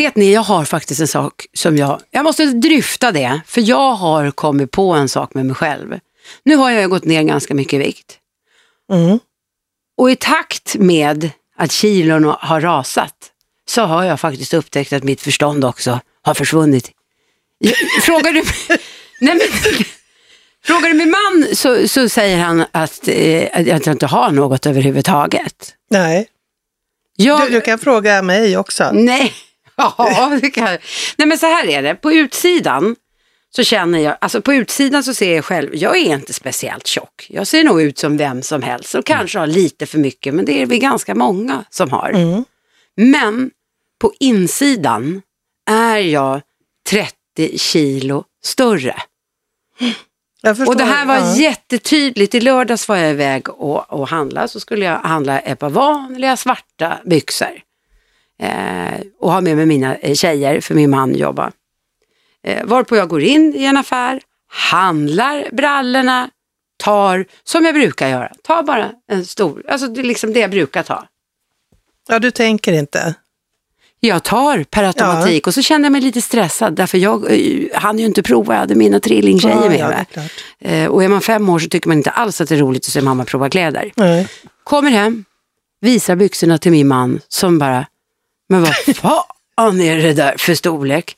Vet ni, jag har faktiskt en sak som jag, jag måste dryfta det, för jag har kommit på en sak med mig själv. Nu har jag gått ner ganska mycket i vikt. Mm. Och i takt med att kilon har rasat så har jag faktiskt upptäckt att mitt förstånd också har försvunnit. Frågar du, nej men, frågar du min man så, så säger han att, eh, att jag inte har något överhuvudtaget. Nej, Jag, du, du kan fråga mig också. Nej, ja, det kan. Nej men så här är det, på utsidan så känner jag, alltså på utsidan så ser jag själv, jag är inte speciellt tjock. Jag ser nog ut som vem som helst och kanske har lite för mycket, men det är vi ganska många som har. Mm. Men på insidan är jag 30 kilo större. Och det här var ja. jättetydligt. I lördags var jag iväg och, och handla. Så skulle jag handla ett par vanliga svarta byxor. Eh, och ha med mig mina eh, tjejer, för min man jobbar. Eh, varpå jag går in i en affär, handlar brallorna, tar, som jag brukar göra, tar bara en stor, alltså det är liksom det jag brukar ta. Ja, du tänker inte. Jag tar per automatik och så kände jag mig lite stressad därför jag eh, hann ju inte prova, jag hade mina trillingtjejer Ja, med ja, mig. klart. Eh, och är man fem år så tycker man inte alls att det är roligt att se mamma prova kläder. Nej. Kommer hem, visar byxorna till min man som bara, men vad fan är det där för storlek?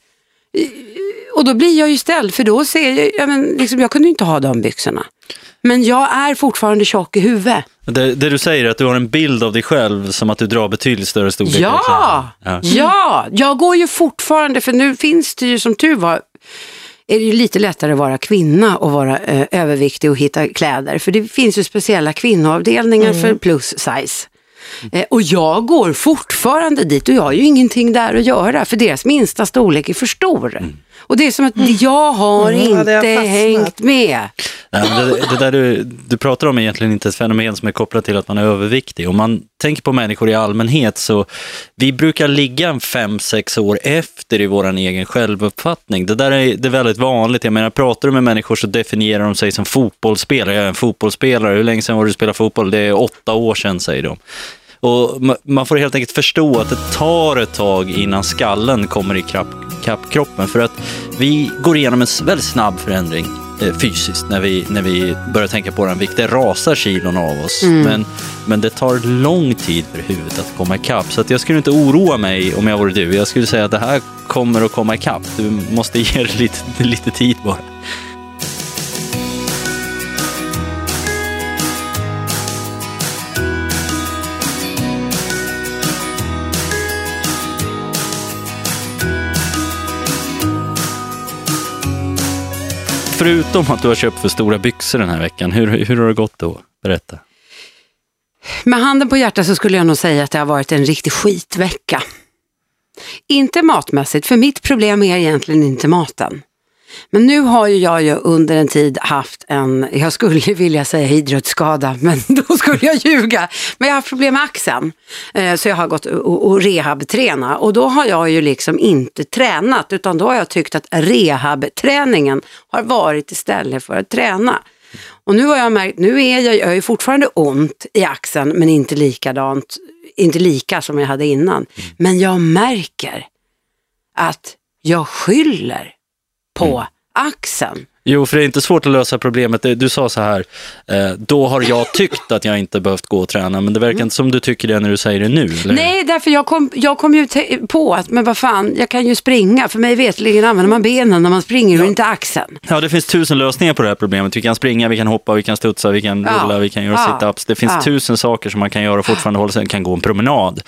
Och då blir jag ju ställd för då ser jag, ja, men liksom, jag kunde inte ha de byxorna. Men jag är fortfarande tjock i huvudet. Det, det du säger är att du har en bild av dig själv som att du drar betydligt större storlek. Ja, Ja. ja, jag går ju fortfarande, för nu finns det ju som tur var, är det ju lite lättare att vara kvinna och vara eh, överviktig och hitta kläder. För det finns ju speciella kvinnoavdelningar för plus size. Eh, och jag går fortfarande dit och jag har ju ingenting där att göra för deras minsta storlek är för stor. Och det är som att jag har Mm, ja, det har inte hängt med. Nej, men det, det där du, du pratar om är egentligen inte ett fenomen som är kopplat till att man är överviktig. Om man tänker på människor i allmänhet så vi brukar ligga en fem, sex år efter i vår egen självuppfattning. Det där är, det är väldigt vanligt. Jag menar, pratar du med människor så definierar de sig som fotbollsspelare. Jag är en fotbollsspelare. Hur länge sedan var du spelade fotboll? Det är åtta år sedan, säger de. Och ma- man får helt enkelt förstå att det tar ett tag innan skallen kommer i kapp, kapp kroppen. För att vi går igenom en väldigt snabb förändring eh, fysiskt när vi, när vi börjar tänka på vår vikt. Det rasar kilon av oss. Men, men det tar lång tid för huvudet att komma ikapp. Så att jag skulle inte oroa mig om jag vore du. Jag skulle säga att det här kommer att komma ikapp. Du måste ge det lite, lite tid bara. Förutom att du har köpt för stora byxor den här veckan, hur, hur har det gått då? Berätta. Med handen på hjärtat så skulle jag nog säga att det har varit en riktig skitvecka. Inte matmässigt, för mitt problem är egentligen inte maten. Men nu har ju jag ju under en tid haft en, jag skulle vilja säga idrottsskada, men då skulle jag ljuga. Men jag har haft problem med axeln. Eh, Så jag har gått och, och rehabträna och då har jag ju liksom inte tränat utan då har jag tyckt att rehabträningen har varit istället för att träna. Och nu har jag märkt, nu är jag, jag har ju fortfarande ont i axeln men inte likadant, inte lika som jag hade innan. Men jag märker att jag skyller på axeln. Jo, för det är inte svårt att lösa problemet. Du sa så här, eh, då har jag tyckt att jag inte behövt gå och träna, men det verkar inte som du tycker det när du säger det nu. Eller? Nej, därför jag kom, jag kom ju på att, men vad fan, jag kan ju springa. För mig vetligen använder man benen när man springer och inte axeln. Ja, det finns tusen lösningar på det här problemet. Vi kan springa, vi kan hoppa, vi kan studsa, vi kan Ja. rulla, vi kan göra Ja. sit-ups. Det finns Ja. tusen saker som man kan göra och fortfarande hålla sig, kan gå en promenad.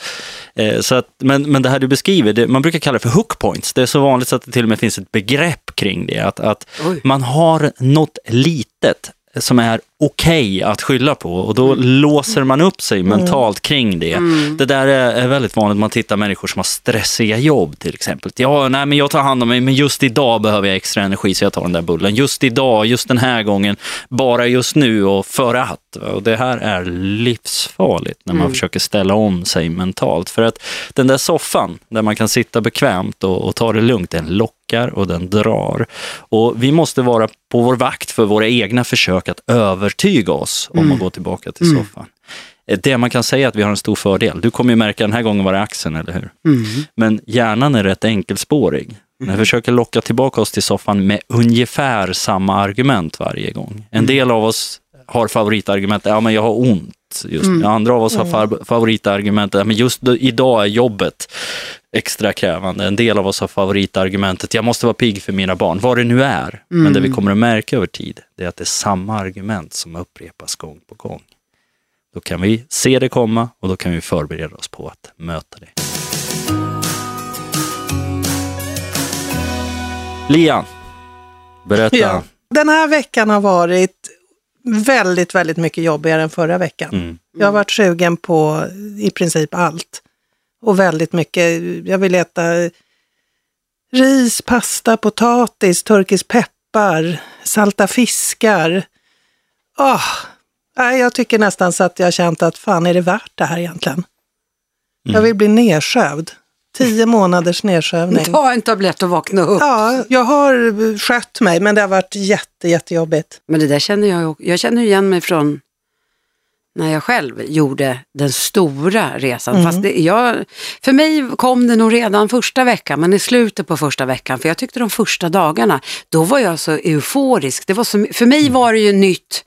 Eh, så att, men, men det här du beskriver, det, man brukar kalla det för hook points. Det är så vanligt så att det till och med finns ett begrepp kring det. Att, att Oj. man har något litet som är okej att skylla på och då låser man upp sig mentalt kring det. Det där är, är väldigt vanligt, man tittar människor som har stressiga jobb till exempel. Ja, nej men jag tar hand om mig, men just idag behöver jag extra energi så jag tar den där bullen. Just idag, just den här gången, bara just nu och för att. Och det här är livsfarligt när man försöker ställa om sig mentalt. För att den där soffan där man kan sitta bekvämt och, och ta det lugnt, den lockar och den drar. Och vi måste vara på vår vakt för våra egna försök att övertyga oss om att gå tillbaka till soffan. Eh, Det man kan säga är att vi har en stor fördel. Du kommer ju märka, den här gången var det axeln, eller hur? Mm. Men hjärnan är rätt enkelspårig. Den försöker locka tillbaka oss till soffan med ungefär samma argument varje gång. En del av oss har favoritargument, ja men jag har ont just nu. Andra av oss har fa- favoritargumentet, ja, men just idag är jobbet extra krävande. En del av oss har favoritargumentet, jag måste vara pigg för mina barn, vad det nu är. Men det vi kommer att märka över tid, det är att det är samma argument som upprepas gång på gång. Då kan vi se det komma och då kan vi förbereda oss på att möta det. Lian, berätta. Ja. Den här veckan har varit väldigt, väldigt mycket jobbigare än förra veckan. Mm. Jag har varit sugen på i princip allt. Och väldigt mycket, jag vill äta ris, pasta, potatis, turkisk peppar, salta fiskar. Nej, jag tycker nästan så att jag känt att fan är det värt det här egentligen? Jag vill bli nedsövd. Tio månaders nedsövning. Ta en tablett och vakna upp. Ja, jag har skött mig men det har varit jätte, jättejobbigt. Men det där känner jag Jag känner igen mig från när jag själv gjorde den stora resan. Mm. Fast det, jag, för mig kom det nog redan första veckan, men i slutet på första veckan. För jag tyckte de första dagarna, då var jag så euforisk. Det var så, för mig var det ju nytt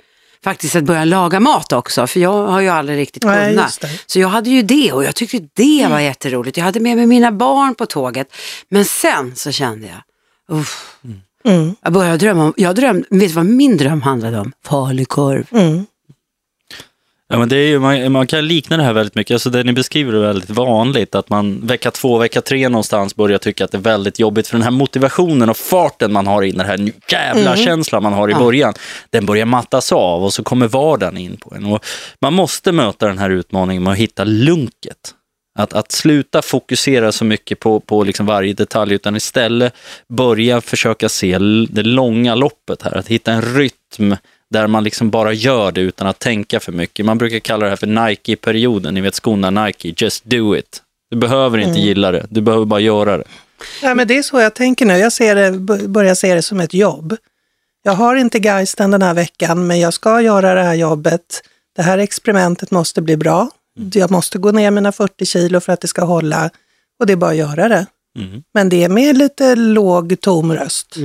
faktiskt att börja laga mat också, för jag har ju aldrig riktigt kunnat. Så jag hade ju det och jag tyckte det var jätteroligt. Jag hade med mig mina barn på tåget. Men sen så kände jag, uff, Mm. jag började drömma om, jag drömde, vet du vad min dröm handlade om? Falukorv. Mm. Ja, men det är ju, man, man kan likna det här väldigt mycket. Alltså det ni beskriver är väldigt vanligt. Att man vecka två, vecka tre någonstans börjar tycka att det är väldigt jobbigt. För den här motivationen och farten man har in, den här jävla känslan man har i Ja. början, den börjar mattas av och så kommer vardagen in på en. Och man måste möta den här utmaningen med att hitta lunket. Att, att sluta fokusera så mycket på, på liksom varje detalj utan istället börja försöka se det långa loppet här. Att hitta en rytm där man liksom bara gör det utan att tänka för mycket. Man brukar kalla det här för Nike-perioden. Ni vet skorna Nike, just do it. Du behöver inte gilla det, du behöver bara göra det. Ja, men det är så jag tänker nu. Jag ser det, börjar se det som ett jobb. Jag har inte geisten den här veckan, men jag ska göra det här jobbet. Det här experimentet måste bli bra. Jag måste gå ner mina 40 kilo för att det ska hålla. Och det är bara att göra det. Mm. Men det är med lite låg tom röst.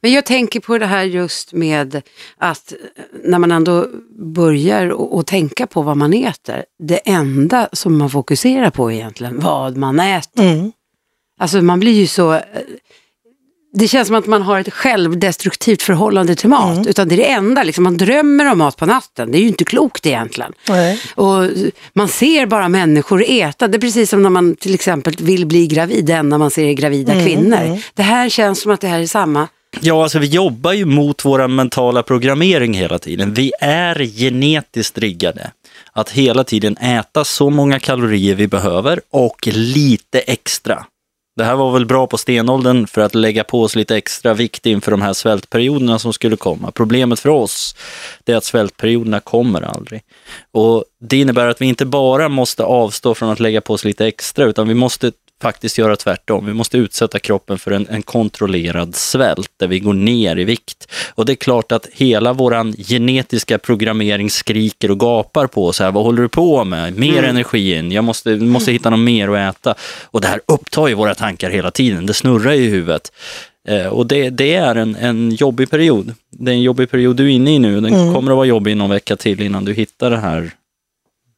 Men jag tänker på det här just med att eh, när man ändå börjar och, tänka på vad man äter, det enda som man fokuserar på egentligen vad man äter. Mm. Alltså man blir ju så... eh, Det känns som att man har ett självdestruktivt förhållande till mat. Utan det är det enda, liksom, man drömmer om mat på natten. Det är ju inte klokt egentligen. Nej. Och man ser bara människor äta. Det är precis som när man till exempel vill bli gravid, det enda man ser är gravida kvinnor. Det här känns som att det här är samma. Ja, alltså vi jobbar ju mot vår mentala programmering hela tiden. Vi är genetiskt riggade att hela tiden äta så många kalorier vi behöver och lite extra. Det här var väl bra på stenåldern för att lägga på oss lite extra vikt inför de här svältperioderna som skulle komma. Problemet för oss det är att svältperioderna kommer aldrig. Och Det innebär att vi inte bara måste avstå från att lägga på oss lite extra utan vi måste faktiskt göra tvärtom. Vi måste utsätta kroppen för en, en kontrollerad svält där vi går ner i vikt. Och det är klart att hela våran genetiska programmering skriker och gapar på oss. Här, vad håller du på med? Mer energi in. Jag måste, måste hitta något mer att äta. Och det här upptar ju våra tankar hela tiden. Det snurrar i huvudet. Eh, och det, det är en, en jobbig period. Det är en jobbig period du är inne i nu. Den kommer att vara jobbig någon vecka till innan du hittar det här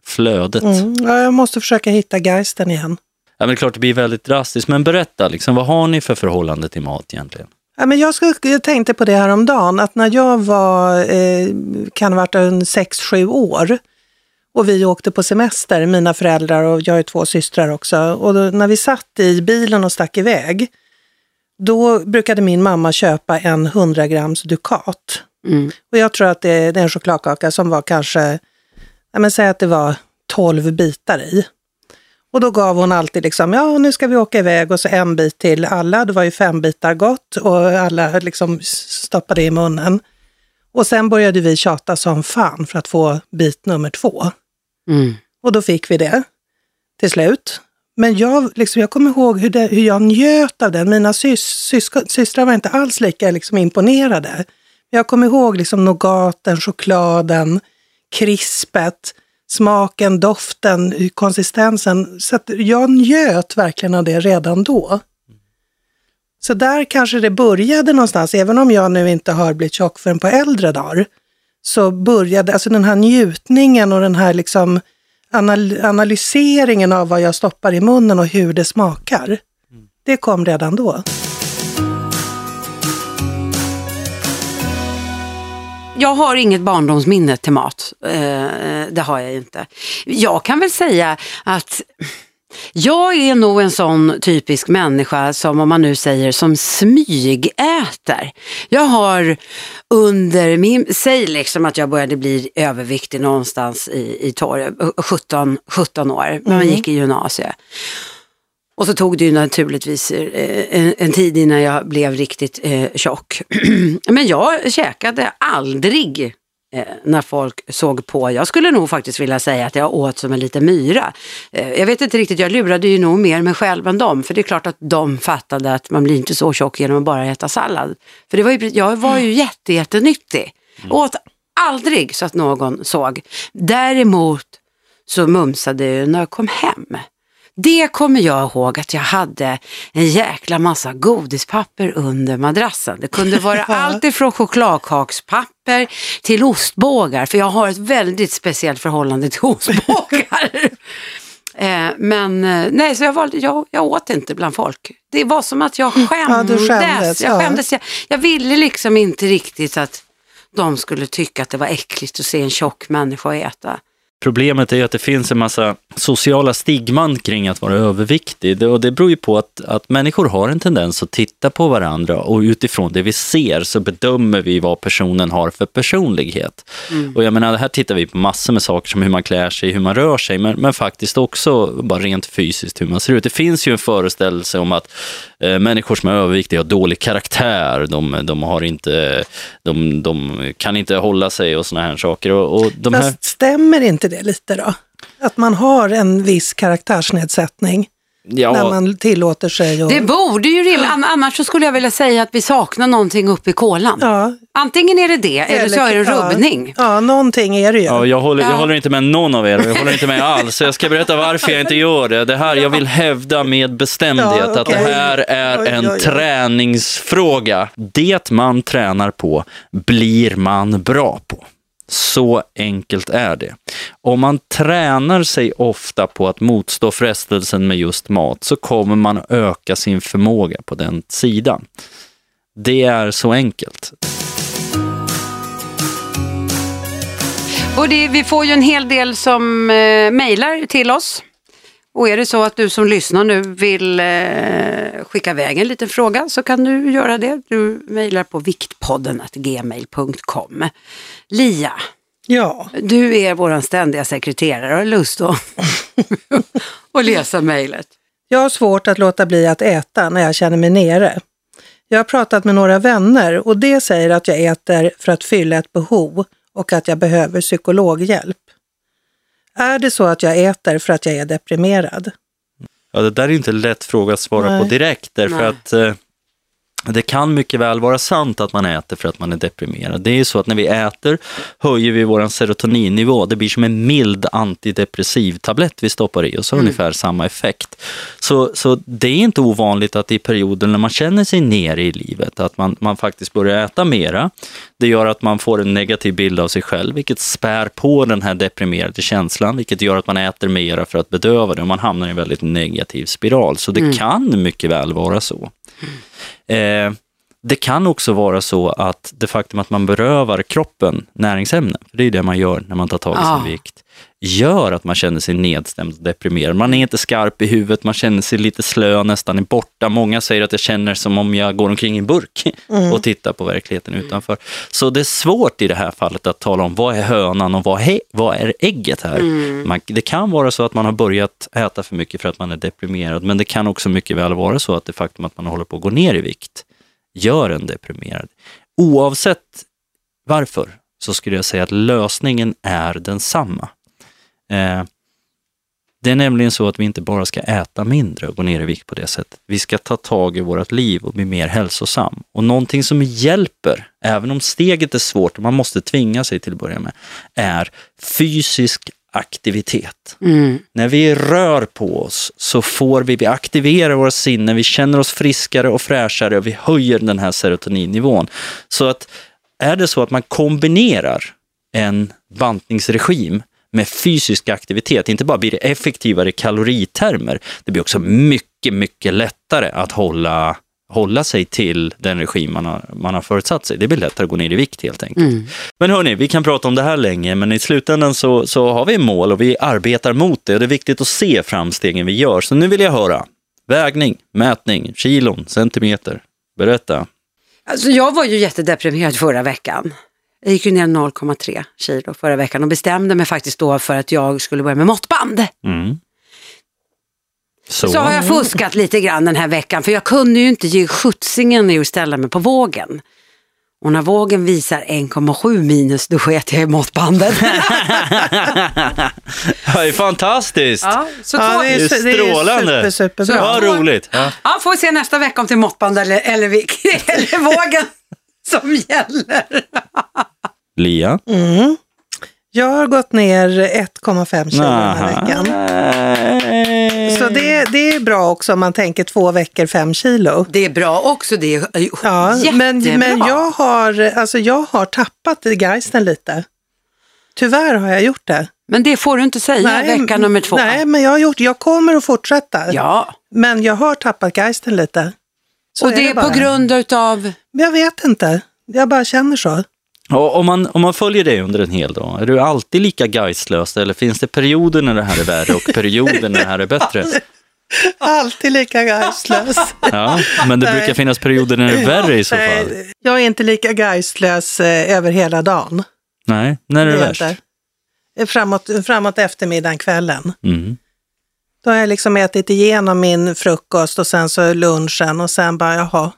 flödet. Mm. Ja, jag måste försöka hitta geisten igen. Ja, men det är klart det blir väldigt drastiskt, men berätta, liksom, vad har ni för förhållande till mat egentligen? Ja, men jag, skulle, jag tänkte på det här om dagen att när jag var, eh, kan ha varit en 6-7 år och vi åkte på semester, mina föräldrar och jag är två systrar också. Och då, när vi satt i bilen och stack iväg, då brukade min mamma köpa en 100 grams Ducat. Mm. Och jag tror att det, det är en chokladkaka som var kanske, ja, men säg att det var 12 bitar i. Och då gav hon alltid liksom, ja nu ska vi åka iväg och så en bit till alla. Det var ju fem bitar gott och alla liksom stoppade i munnen. Och sen började vi tjata som fan för att få bit nummer två. Mm. Och då fick vi det till slut. Men jag, liksom, jag kommer ihåg hur, det, hur jag njöt av den. Mina sys, syskon, systrar var inte alls lika liksom, imponerade. Jag kommer ihåg liksom, nougaten, chokladen, krispet smaken, doften, konsistensen. Så att jag njöt verkligen av det redan då. Så där kanske det började någonstans, även om jag nu inte har blivit tjock förrän på äldre dagar. Så började, alltså den här njutningen och den här liksom anal analyseringen av vad jag stoppar i munnen och hur det smakar. Det kom redan då. Jag har inget barndomsminne till mat. Eh, det har jag inte. Jag kan väl säga att jag är nog en sån typisk människa som, om man nu säger, som smygäter. Jag har under min, säg liksom att jag började bli överviktig någonstans i, i torr, 17, 17 år, när man gick i gymnasiet. Och så tog det ju naturligtvis eh, en, en tid innan jag blev riktigt eh, tjock. Men jag käkade aldrig eh, när folk såg på. Jag skulle nog faktiskt vilja säga att jag åt som en liten myra. Eh, jag vet inte riktigt, jag lurade ju nog mer mig själv än dem. För det är klart att de fattade att man blir inte så tjock genom att bara äta sallad. För det var ju, jag var ju jätte, jättenyttig. Åt aldrig så att någon såg. Däremot så mumsade jag när jag kom hem. Det kommer jag ihåg att jag hade en jäkla massa godispapper under madrassen. Det kunde vara allt ifrån chokladkakspapper till ostbågar, för jag har ett väldigt speciellt förhållande till ostbågar. Eh, men eh, nej, så jag, valde, jag, jag åt inte bland folk. Det var som att jag skämdes. Ja, skämdes, jag, ja. skämdes jag, jag ville liksom inte riktigt att de skulle tycka att det var äckligt att se en tjock människa äta. Problemet är att det finns en massa sociala stigman kring att vara överviktig. Och det beror ju på att, att människor har en tendens att titta på varandra och utifrån det vi ser så bedömer vi vad personen har för personlighet. Och jag menar, här tittar vi på massor med saker som hur man klär sig, hur man rör sig, men, men faktiskt också bara rent fysiskt hur man ser ut. Det finns ju en föreställelse om att eh, människor som är överviktiga har dålig karaktär, de, de, har inte, de, de kan inte hålla sig och såna här saker. Och, och de här... Fast stämmer inte det lite då? Att man har en viss karaktärsnedsättning Ja, när man tillåter sig att... Det borde ju rimligt, an- annars så skulle jag vilja säga att vi saknar någonting uppe i kolan. Ja, Antingen är det det eller så är det en rubbning. Ja, ja, någonting är det ju. Ja, jag håller, jag Ja. håller inte med någon av er, och jag håller inte med alls. Så jag ska berätta varför jag inte gör det. Det här, jag vill hävda med bestämdhet Ja, att det här är Oj, en oj, oj. träningsfråga. Det man tränar på blir man bra på. Så enkelt är det. Om man tränar sig ofta på att motstå frestelsen med just mat så kommer man öka sin förmåga på den sidan. Det är så enkelt. Och det, vi får ju en hel del som eh, mejlar till oss. Och är det så att du som lyssnar nu vill eh, skicka iväg en liten fråga så kan du göra det. Du mejlar på viktpodden gmail.com. Lia, Ja, du är vår ständiga sekreterare har lust att, att läsa mejlet. jag har svårt att låta bli att äta när jag känner mig nere. Jag har pratat med några vänner och det säger att jag äter för att fylla ett behov och att jag behöver psykologhjälp. Är det så att jag äter för att jag är deprimerad? Ja, det där är inte en lätt fråga att svara Nej. på direkt, därför Nej. att eh, det kan mycket väl vara sant att man äter för att man är deprimerad. Det är ju så att när vi äter höjer vi vår serotoninnivå. Det blir som en mild antidepressiv tablett vi stoppar i oss, har ungefär samma effekt. Så, så det är inte ovanligt att i perioder när man känner sig nere i livet, att man, man faktiskt börjar äta mera. Det gör att man får en negativ bild av sig själv, vilket spär på den här deprimerade känslan, vilket gör att man äter mera för att bedöva det och man hamnar i en väldigt negativ spiral. Så det kan mycket väl vara så. Eh, det kan också vara så att det faktum att man berövar kroppen näringsämnen, för det är det man gör när man tar tag i Ah. sin vikt, gör att man känner sig nedstämd och deprimerad. Man är inte skarp i huvudet, man känner sig lite slö, nästan är borta. Många säger att jag känner som om jag går omkring i en burk och tittar på verkligheten utanför. Så det är svårt i det här fallet att tala om vad är hönan och vad, he- vad är ägget här. Man, det kan vara så att man har börjat äta för mycket för att man är deprimerad, men det kan också mycket väl vara så att det faktum att man håller på att gå ner i vikt gör en deprimerad. Oavsett varför så skulle jag säga att lösningen är densamma. Eh, det är nämligen så att vi inte bara ska äta mindre och gå ner i vikt på det sättet. Vi ska ta tag i vårt liv och bli mer hälsosam. Och någonting som hjälper, även om steget är svårt och man måste tvinga sig till att börja med, är fysisk aktivitet. Mm. När vi rör på oss så får vi, vi aktiverar våra sinnen, vi känner oss friskare och fräschare och vi höjer den här serotoninnivån. Så att är det så att man kombinerar en bantningsregim med fysisk aktivitet, inte bara blir det effektivare kaloritermer, det blir också mycket, mycket lättare att hålla, hålla sig till den regim man har, man har förutsatt sig. Det blir lättare att gå ner i vikt helt enkelt. Mm. Men hörni, vi kan prata om det här länge, men i slutändan så, så har vi mål och vi arbetar mot det och det är viktigt att se framstegen vi gör. Så nu vill jag höra, vägning, mätning, kilon, centimeter. Berätta. Alltså, jag var ju jättedeprimerad förra veckan. Jag gick ju ner 0,3 kilo förra veckan och bestämde mig faktiskt då för att jag skulle börja med måttband. Mm. Så. Så har jag fuskat lite grann den här veckan för jag kunde ju inte ge skjutsingen i att ställa mig på vågen. Och när vågen visar 1,7 minus då sket jag i måttbandet. det är fantastiskt! ja, så Ja, det är, Det är det är strålande. super, superbra. Ja, roligt. Ja. ja, får vi se nästa vecka om det är måttband eller, eller, eller vågen som gäller. Lia? Mm. Jag har gått ner 1,5 kilo den här veckan. Så det, det är bra också om man tänker två veckor, fem kilo. Det är bra också, det är Ja, men, jättebra. men jag, har, alltså jag har tappat geisten lite. Tyvärr har jag gjort det. Men det får du inte säga vecka nummer två. Nej, men jag har gjort Jag kommer att fortsätta. Ja, Men jag har tappat geisten lite. Så och det är bara. på grund utav... Jag vet inte. Jag bara känner så. Om, man, om man följer dig under en hel dag, är du alltid lika geistlös eller finns det perioder när det här är värre och perioder när det här är bättre? Alltid lika geistlös. Ja, men det Nej. brukar finnas perioder när det är värre i så fall. Jag är inte lika geistlös eh, över hela dagen. Nej, när är det Det är värst? inte. Framåt, framåt eftermiddagen, kvällen. Mm. Då har jag liksom ätit igenom min frukost och sen så lunchen och sen bara, jaha,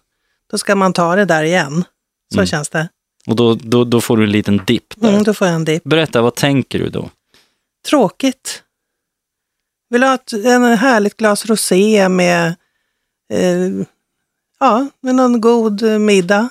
då ska man ta det där igen. Så Mm. känns det. Och då, då, då får du en liten dipp där. Mm, då får jag en dipp. Berätta, vad tänker du då? Tråkigt. Vill ha ett en härligt glas rosé med, eh, ja, med någon god middag.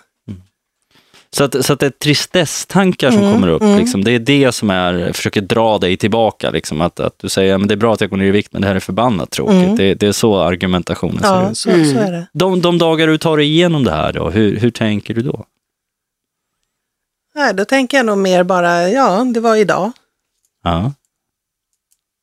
Så att, så att det är tristesstankar som Mm, kommer upp, mm. liksom. det är det som är, försöker dra dig tillbaka. Liksom. Att, att du säger att det är bra att jag går ner i vikt, men det här är förbannat tråkigt. Mm. Det, det är så argumentationen ser Ja, ut. så, Mm. så är det. De, de dagar du tar dig igenom det här, då, hur, hur tänker du då? Nej, då tänker jag nog mer bara, ja, det var idag. Ja.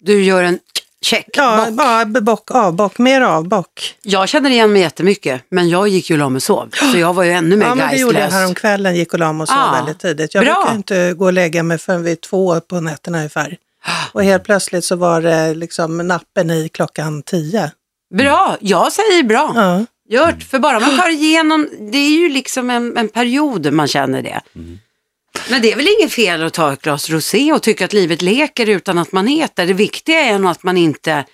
Du gör en check. Ja, bock. bara bock, avbock, mer avbock. Jag känner igen mig jättemycket, men jag gick ju och la mig och sov. Så jag var ju ännu mer Ja, men det gjorde jag häromkvällen, gick och la mig och sov Ah, väldigt tidigt. Jag bra. brukar inte gå och lägga mig förrän vid två på nätterna ungefär. Och helt plötsligt så var det liksom nappen i klockan tio. Bra, jag säger bra. Ja. Gjort, för bara man tar igenom, det är ju liksom en, en period man känner det. Men det är väl inget fel att ta ett glas rosé och tycka att livet leker utan att man äter. Det viktiga är nog att man inte,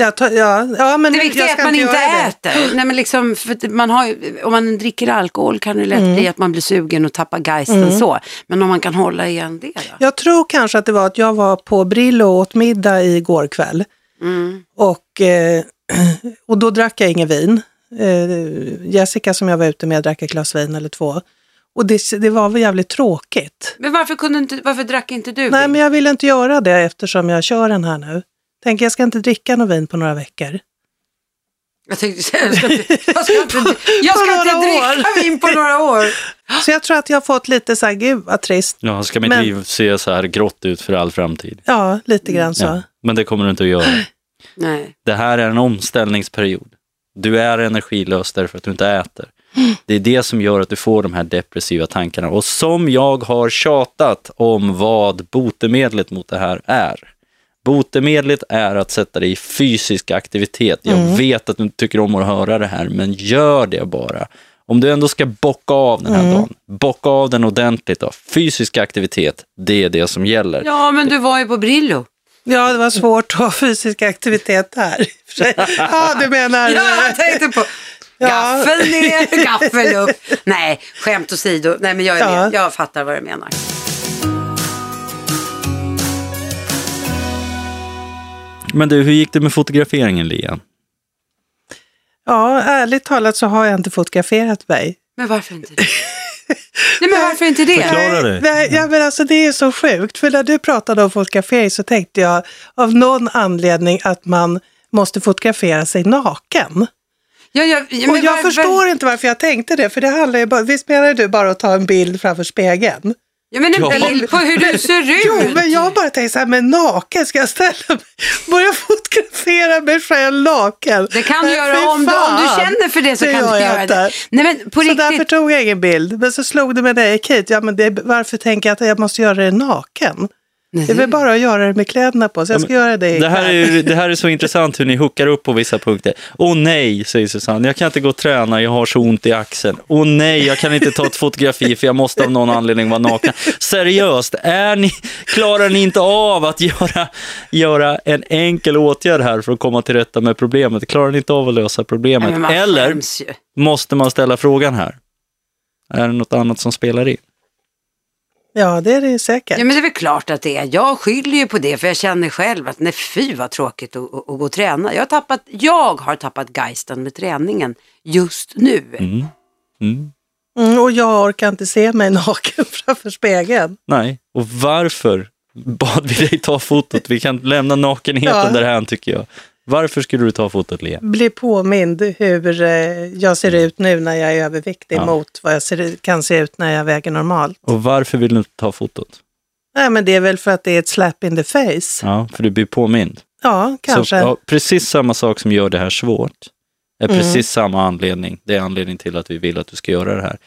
Ja, ta, ja, ja, men det viktiga är att man inte det. äter. Nej, men liksom, man har, om man dricker alkohol kan det lätt Mm. bli att man blir sugen och tappar geisten så. Men om man kan hålla igen det då? Jag tror kanske att det var att jag var på Brillo och åt middag igår kväll. Mm. Och, eh, och då drack jag ingen vin. Eh, Jessica som jag var ute med drack ett glas vin eller två. Och det, det var väl jävligt tråkigt. Men varför, kunde inte, varför drack inte du? Nej, men jag ville inte göra det eftersom jag kör den här nu. Tänker jag ska inte dricka något vin på några veckor. Jag tänkte säga, jag ska inte, jag ska inte, jag ska inte dricka år. vin på några år. Så jag tror att jag har fått lite så här, gud vad trist. Ja, ska mitt Men- liv se så här grått ut för all framtid? Ja, lite grann så. Ja, men det kommer du inte att göra. Nej. Det här är en omställningsperiod. Du är energilös därför att du inte äter. Det är det som gör att du får de här depressiva tankarna. Och som jag har tjatat om vad botemedlet mot det här är. Botemedlet är att sätta dig i fysisk aktivitet. Jag vet att du tycker om att höra det här, men gör det bara. Om du ändå ska bocka av den här dagen, bocka av den ordentligt då. Fysisk aktivitet, det är det som gäller. Ja, men du var ju på Brillo. Ja, det var svårt att ha fysisk aktivitet sig. Ja, du menar... Ja, jag tänkte på. Gaffel ner, gaffel upp. Nej, skämt åsido. Nej, men jag, är Ja. med. jag fattar vad du menar. Men du, hur gick det med fotograferingen, Lian? Ja, ärligt talat så har jag inte fotograferat mig. Men varför inte det? Nej, men varför inte det? Förklara. Nej, ja, men alltså, det är så sjukt, för när du pratade om fotografering så tänkte jag av någon anledning att man måste fotografera sig naken. Ja, ja, ja, Och men jag var- förstår inte varför jag tänkte det, för det handlar ju bara, visst menar du bara att ta en bild framför spegeln? Ja, men en Ja. bild på hur du ser ut. Jo, men jag bara tänkte så här, men naken, ska jag ställa mig, börja fotografera mig själv naken? Det kan du göra om du, om du känner för det så Det kan du göra inte. det. Nej men på Så därför riktigt. tog jag ingen bild. Men så slog det mig när jag gick hit, ja men det, varför tänker jag att jag måste göra det naken? Det är väl bara att göra det med kläderna på, så jag ska göra det Det här, är, det här är så intressant hur ni hookar upp på vissa punkter. Åh nej, säger Susanne, jag kan inte gå och träna, jag har så ont i axeln. Åh nej, jag kan inte ta ett fotografi för jag måste av någon anledning vara naken. Seriöst, är ni, klarar ni inte av att göra, göra en enkel åtgärd här för att komma till rätta med problemet? Klarar ni inte av att lösa Nej, problemet? man Eller måste man ställa frågan här? Är det något annat som spelar in? Ja, det är det ju säkert. Ja men det är väl klart att det är. Jag skyller ju på det för jag känner själv att nej fy vad tråkigt att, att, att gå och träna. Jag har tappat, jag har tappat geisten med träningen just nu. Mm. Mm. Mm, och jag orkar inte se mig naken framför spegeln. Nej, och varför bad vi dig ta fotot? Vi kan lämna nakenheten Ja. därhän tycker jag. Varför skulle du ta fotot, Lea? Bli påmind hur eh, jag ser ut nu när jag är överviktig Ja. mot vad jag ser, kan se ut när jag väger normalt. Och varför vill du inte ta fotot? Nej, men det är väl för att det är ett slap in the face. Ja, för du blir påmind. Ja, kanske. Så, ja, precis samma sak som gör det här svårt är Mm. precis samma anledning. Det är anledningen till att vi vill att du ska göra det här.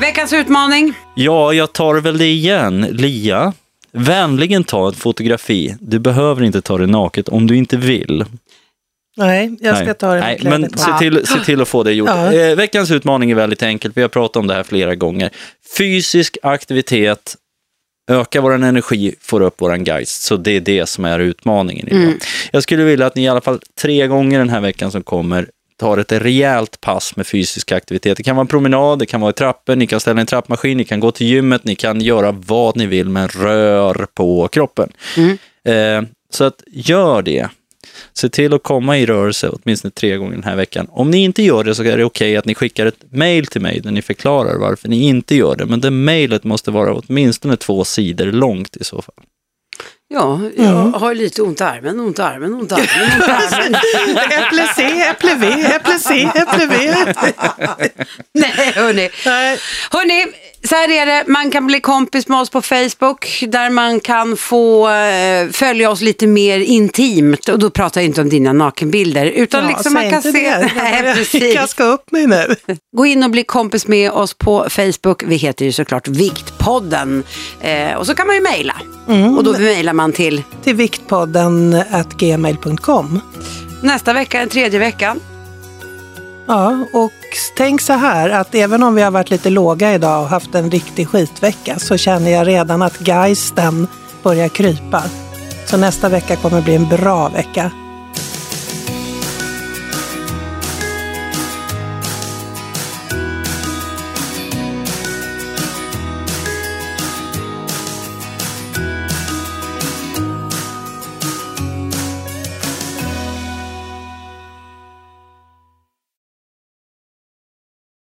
Veckans utmaning. Ja, jag tar väl det igen. Lia, vänligen ta ett fotografi. Du behöver inte ta det naket om du inte vill. Nej, jag ska Nej. ta det med Nej, kläder men se till, se till att få det gjort. Ja. Eh, veckans utmaning är väldigt enkelt. Vi har pratat om det här flera gånger. Fysisk aktivitet ökar vår energi, får upp vår geist. Så det är det som är utmaningen idag. Mm. Jag skulle vilja att ni i alla fall tre gånger den här veckan som kommer tar ett rejält pass med fysisk aktivitet. Det kan vara en promenad, det kan vara i trappor, ni kan ställa en trappmaskin, ni kan gå till gymmet, ni kan göra vad ni vill men rör på kroppen. Mm. Eh, så att gör det. Se till att komma i rörelse åtminstone tre gånger den här veckan. Om ni inte gör det så är det okej att ni skickar ett mail till mig där ni förklarar varför ni inte gör det. Men det mejlet måste vara åtminstone två sidor långt i så fall. Ja, jag har lite ont i armen, ont i armen, ont i armen, ont i armen. Äpple C, äpple V, äpple C, äpple V. Nej, hörni. Hörni, så här är det. Man kan bli kompis med oss på Facebook där man kan få eh, följa oss lite mer intimt. Och då pratar jag inte om dina nakenbilder. Utan Ja, liksom man kan se... det. Nej, Jag precis. kaska upp mig nu. Gå in och bli kompis med oss på Facebook. Vi heter ju såklart Viktpodden. Eh, och så kan man ju mejla. Och då mejlar man till Till viktpodden gmail.com. nästa vecka, den tredje veckan. Ja, och tänk så här att även om vi har varit lite låga idag och haft en riktig skitvecka så känner jag redan att geisten börjar krypa. Så nästa vecka kommer bli en bra vecka.